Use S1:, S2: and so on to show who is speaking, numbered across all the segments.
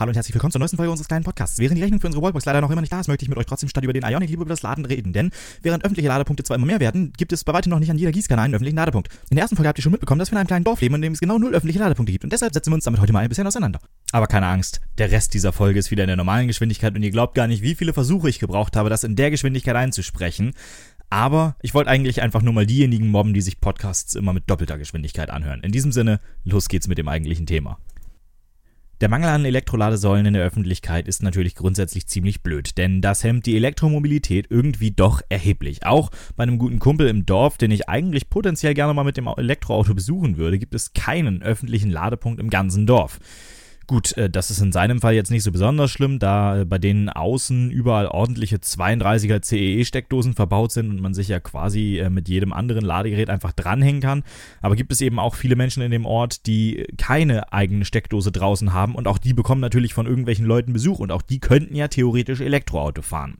S1: Hallo und herzlich willkommen zur neuesten Folge unseres kleinen Podcasts. Während die Rechnung für unsere Wallbox leider noch immer nicht da ist, möchte ich mit euch trotzdem statt über den Ionic lieber über das Laden reden. Denn während öffentliche Ladepunkte zwar immer mehr werden, gibt es bei weitem noch nicht an jeder Gießkanne einen öffentlichen Ladepunkt. In der ersten Folge habt ihr schon mitbekommen, dass wir in einem kleinen Dorf leben, in dem es genau null öffentliche Ladepunkte gibt. Und deshalb setzen wir uns damit heute mal ein bisschen auseinander. Aber keine Angst, der Rest dieser Folge ist wieder in der normalen Geschwindigkeit und ihr glaubt gar nicht, wie viele Versuche ich gebraucht habe, das in der Geschwindigkeit einzusprechen. Aber ich wollte eigentlich einfach nur mal diejenigen mobben, die sich Podcasts immer mit doppelter Geschwindigkeit anhören. In diesem Sinne, los geht's mit dem eigentlichen Thema. Der Mangel an Elektroladesäulen in der Öffentlichkeit ist natürlich grundsätzlich ziemlich blöd, denn das hemmt die Elektromobilität irgendwie doch erheblich. Auch bei einem guten Kumpel im Dorf, den ich eigentlich potenziell gerne mal mit dem Elektroauto besuchen würde, gibt es keinen öffentlichen Ladepunkt im ganzen Dorf. Gut, äh, das ist in seinem Fall jetzt nicht so besonders schlimm, da äh, bei denen außen überall ordentliche 32er CEE-Steckdosen verbaut sind und man sich ja quasi äh, mit jedem anderen Ladegerät einfach dranhängen kann. Aber gibt es eben auch viele Menschen in dem Ort, die keine eigene Steckdose draußen haben und auch die bekommen natürlich von irgendwelchen Leuten Besuch und auch die könnten ja theoretisch Elektroauto fahren.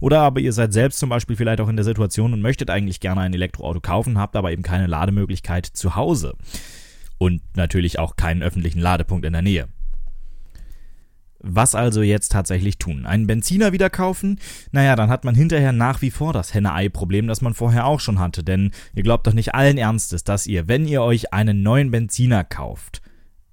S1: Oder aber ihr seid selbst zum Beispiel vielleicht auch in der Situation und möchtet eigentlich gerne ein Elektroauto kaufen, habt aber eben keine Lademöglichkeit zu Hause und natürlich auch keinen öffentlichen Ladepunkt in der Nähe. Was also jetzt tatsächlich tun? Einen Benziner wieder kaufen? Naja, dann hat man hinterher nach wie vor das Henne-Ei-Problem, das man vorher auch schon hatte. Denn ihr glaubt doch nicht allen Ernstes, dass ihr, wenn ihr euch einen neuen Benziner kauft,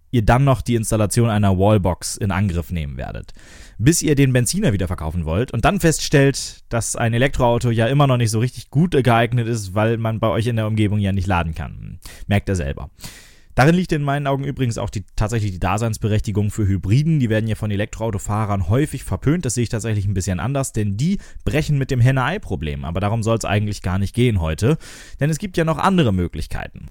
S1: ihr dann noch die Installation einer Wallbox in Angriff nehmen werdet. Bis ihr den Benziner wieder verkaufen wollt und dann feststellt, dass ein Elektroauto ja immer noch nicht so richtig gut geeignet ist, weil man bei euch in der Umgebung ja nicht laden kann. Merkt ihr selber. Darin liegt in meinen Augen übrigens auch die, tatsächlich die Daseinsberechtigung für Hybriden. Die werden ja von Elektroautofahrern häufig verpönt. Das sehe ich tatsächlich ein bisschen anders, denn die brechen mit dem Henne-Ei-Problem. Aber darum soll es eigentlich gar nicht gehen heute, denn es gibt ja noch andere Möglichkeiten.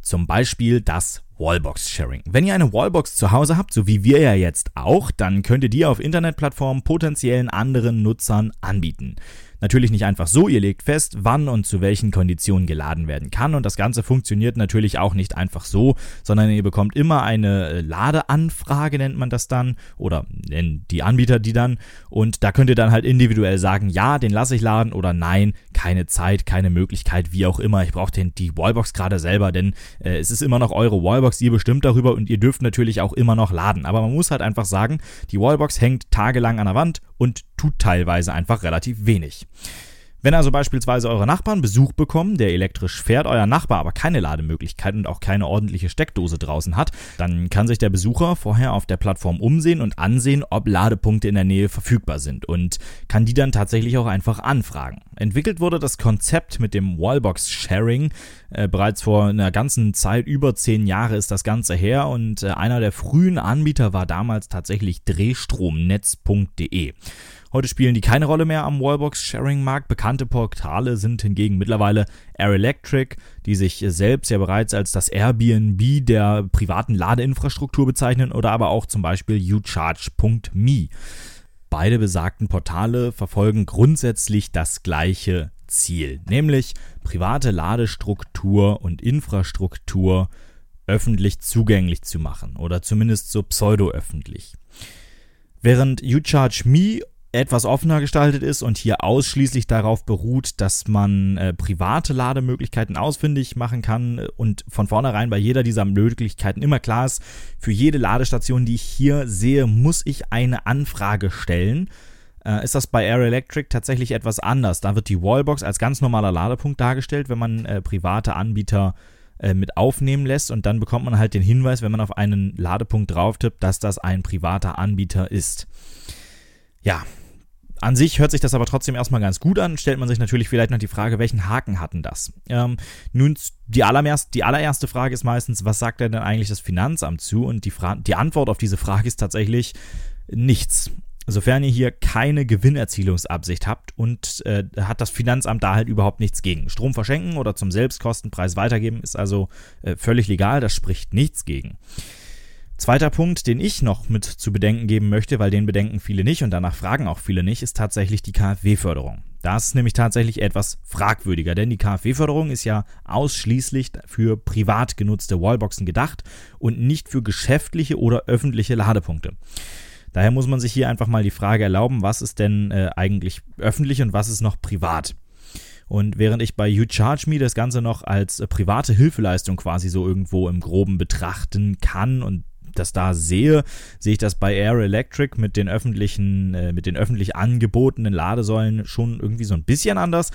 S1: Zum Beispiel das Wallbox-Sharing. Wenn ihr eine Wallbox zu Hause habt, so wie wir ja jetzt auch, dann könnt ihr die auf Internetplattformen potenziellen anderen Nutzern anbieten. Natürlich nicht einfach so, ihr legt fest, wann und zu welchen Konditionen geladen werden kann und das Ganze funktioniert natürlich auch nicht einfach so, sondern ihr bekommt immer eine äh, Ladeanfrage, nennt man das dann, oder nennen die Anbieter die dann und da könnt ihr dann halt individuell sagen, ja, den lasse ich laden oder nein, keine Zeit, keine Möglichkeit, wie auch immer. Ich brauche die Wallbox gerade selber, denn äh, es ist immer noch eure Wallbox, ihr bestimmt darüber und ihr dürft natürlich auch immer noch laden. Aber man muss halt einfach sagen, die Wallbox hängt tagelang an der Wand und tut teilweise einfach relativ wenig. Wenn also beispielsweise eure Nachbarn Besuch bekommen, der elektrisch fährt, euer Nachbar aber keine Lademöglichkeit und auch keine ordentliche Steckdose draußen hat, dann kann sich der Besucher vorher auf der Plattform umsehen und ansehen, ob Ladepunkte in der Nähe verfügbar sind und kann die dann tatsächlich auch einfach anfragen. Entwickelt wurde das Konzept mit dem Wallbox Sharing äh, bereits vor einer ganzen Zeit, über zehn Jahre ist das Ganze her und äh, einer der frühen Anbieter war damals tatsächlich Drehstromnetz.de. Heute spielen die keine Rolle mehr am Wallbox-Sharing-Markt. Bekannte Portale sind hingegen mittlerweile Air Electric, die sich selbst ja bereits als das Airbnb der privaten Ladeinfrastruktur bezeichnen, oder aber auch zum Beispiel uCharge.me. Beide besagten Portale verfolgen grundsätzlich das gleiche Ziel, nämlich private Ladestruktur und Infrastruktur öffentlich zugänglich zu machen oder zumindest so pseudo-öffentlich. Während uCharge.me etwas offener gestaltet ist und hier ausschließlich darauf beruht, dass man äh, private Lademöglichkeiten ausfindig machen kann und von vornherein bei jeder dieser Möglichkeiten immer klar ist, für jede Ladestation, die ich hier sehe, muss ich eine Anfrage stellen. Äh, ist das bei Air Electric tatsächlich etwas anders? Da wird die Wallbox als ganz normaler Ladepunkt dargestellt, wenn man äh, private Anbieter äh, mit aufnehmen lässt und dann bekommt man halt den Hinweis, wenn man auf einen Ladepunkt drauf tippt, dass das ein privater Anbieter ist. Ja, an sich hört sich das aber trotzdem erstmal ganz gut an, stellt man sich natürlich vielleicht noch die Frage, welchen Haken hatten das? Ähm, nun, die, allererst, die allererste Frage ist meistens, was sagt denn eigentlich das Finanzamt zu? Und die, die Antwort auf diese Frage ist tatsächlich nichts. Sofern ihr hier keine Gewinnerzielungsabsicht habt und äh, hat das Finanzamt da halt überhaupt nichts gegen. Strom verschenken oder zum Selbstkostenpreis weitergeben ist also äh, völlig legal, das spricht nichts gegen. Zweiter Punkt, den ich noch mit zu bedenken geben möchte, weil den bedenken viele nicht und danach fragen auch viele nicht, ist tatsächlich die KfW-Förderung. Das ist nämlich tatsächlich etwas fragwürdiger, denn die KfW-Förderung ist ja ausschließlich für privat genutzte Wallboxen gedacht und nicht für geschäftliche oder öffentliche Ladepunkte. Daher muss man sich hier einfach mal die Frage erlauben, was ist denn äh, eigentlich öffentlich und was ist noch privat? Und während ich bei YouCharge.me das Ganze noch als äh, private Hilfeleistung quasi so irgendwo im Groben betrachten kann und das da sehe, sehe ich das bei Air Electric mit den öffentlichen, äh, mit den öffentlich angebotenen Ladesäulen schon irgendwie so ein bisschen anders.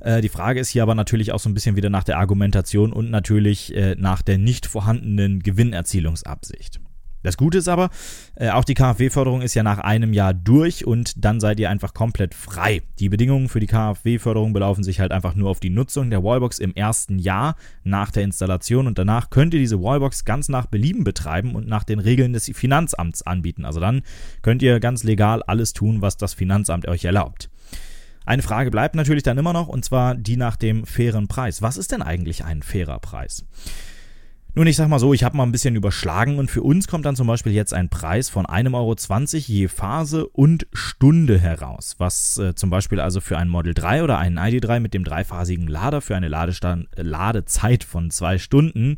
S1: Äh, die Frage ist hier aber natürlich auch so ein bisschen wieder nach der Argumentation und natürlich äh, nach der nicht vorhandenen Gewinnerzielungsabsicht. Das Gute ist aber, äh, auch die KfW-Förderung ist ja nach einem Jahr durch und dann seid ihr einfach komplett frei. Die Bedingungen für die KfW-Förderung belaufen sich halt einfach nur auf die Nutzung der Wallbox im ersten Jahr nach der Installation und danach könnt ihr diese Wallbox ganz nach Belieben betreiben und nach den Regeln des Finanzamts anbieten. Also dann könnt ihr ganz legal alles tun, was das Finanzamt euch erlaubt. Eine Frage bleibt natürlich dann immer noch und zwar die nach dem fairen Preis. Was ist denn eigentlich ein fairer Preis? Nun, ich sag mal so, ich habe mal ein bisschen überschlagen und für uns kommt dann zum Beispiel jetzt ein Preis von 1,20 Euro je Phase und Stunde heraus, was äh, zum Beispiel also für ein Model 3 oder einen ID3 mit dem dreiphasigen Lader für eine Ladestand Ladezeit von zwei Stunden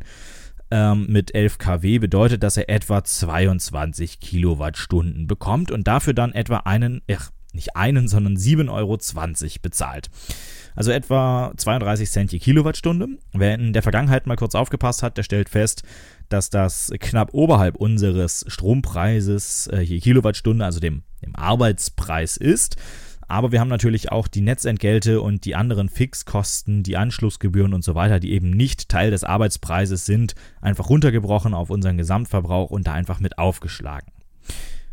S1: ähm, mit 11 kW bedeutet, dass er etwa 22 Kilowattstunden bekommt und dafür dann etwa einen, ach, nicht einen, sondern 7,20 Euro bezahlt also etwa 32 Cent je Kilowattstunde. Wer in der Vergangenheit mal kurz aufgepasst hat, der stellt fest, dass das knapp oberhalb unseres Strompreises äh, je Kilowattstunde, also dem, dem Arbeitspreis ist. Aber wir haben natürlich auch die Netzentgelte und die anderen Fixkosten, die Anschlussgebühren und so weiter, die eben nicht Teil des Arbeitspreises sind, einfach runtergebrochen auf unseren Gesamtverbrauch und da einfach mit aufgeschlagen.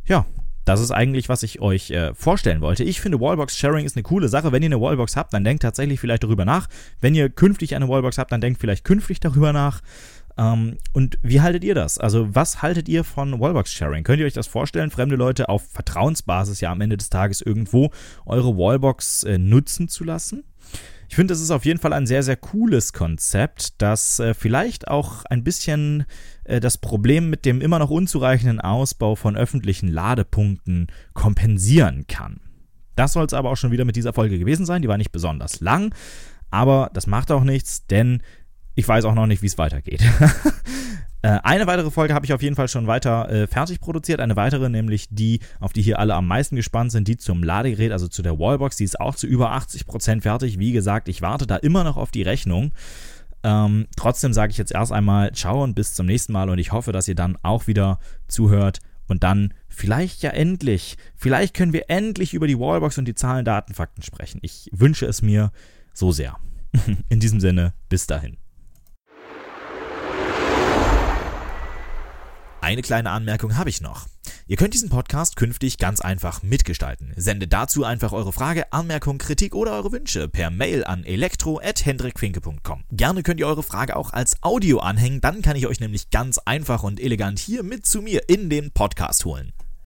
S1: Ja, das ist eigentlich, was ich euch äh, vorstellen wollte. Ich finde, Wallbox-Sharing ist eine coole Sache. Wenn ihr eine Wallbox habt, dann denkt tatsächlich vielleicht darüber nach. Wenn ihr künftig eine Wallbox habt, dann denkt vielleicht künftig darüber nach. Ähm, und wie haltet ihr das? Also, was haltet ihr von Wallbox-Sharing? Könnt ihr euch das vorstellen, fremde Leute auf Vertrauensbasis ja am Ende des Tages irgendwo eure Wallbox äh, nutzen zu lassen? Ich finde, es ist auf jeden Fall ein sehr, sehr cooles Konzept, das äh, vielleicht auch ein bisschen äh, das Problem mit dem immer noch unzureichenden Ausbau von öffentlichen Ladepunkten kompensieren kann. Das soll es aber auch schon wieder mit dieser Folge gewesen sein. Die war nicht besonders lang, aber das macht auch nichts, denn ich weiß auch noch nicht, wie es weitergeht. Äh, eine weitere Folge habe ich auf jeden Fall schon weiter äh, fertig produziert. Eine weitere, nämlich die, auf die hier alle am meisten gespannt sind, die zum Ladegerät, also zu der Wallbox. Die ist auch zu über 80% fertig. Wie gesagt, ich warte da immer noch auf die Rechnung. Ähm, trotzdem sage ich jetzt erst einmal ciao und bis zum nächsten Mal und ich hoffe, dass ihr dann auch wieder zuhört und dann vielleicht ja endlich, vielleicht können wir endlich über die Wallbox und die Zahlen, Daten, Fakten sprechen. Ich wünsche es mir so sehr. In diesem Sinne, bis dahin. Eine kleine Anmerkung habe ich noch. Ihr könnt diesen Podcast künftig ganz einfach mitgestalten. Sendet dazu einfach eure Frage, Anmerkung, Kritik oder eure Wünsche per Mail an elektro@hendrikfinke.com. Gerne könnt ihr eure Frage auch als Audio anhängen, dann kann ich euch nämlich ganz einfach und elegant hier mit zu mir in den Podcast holen.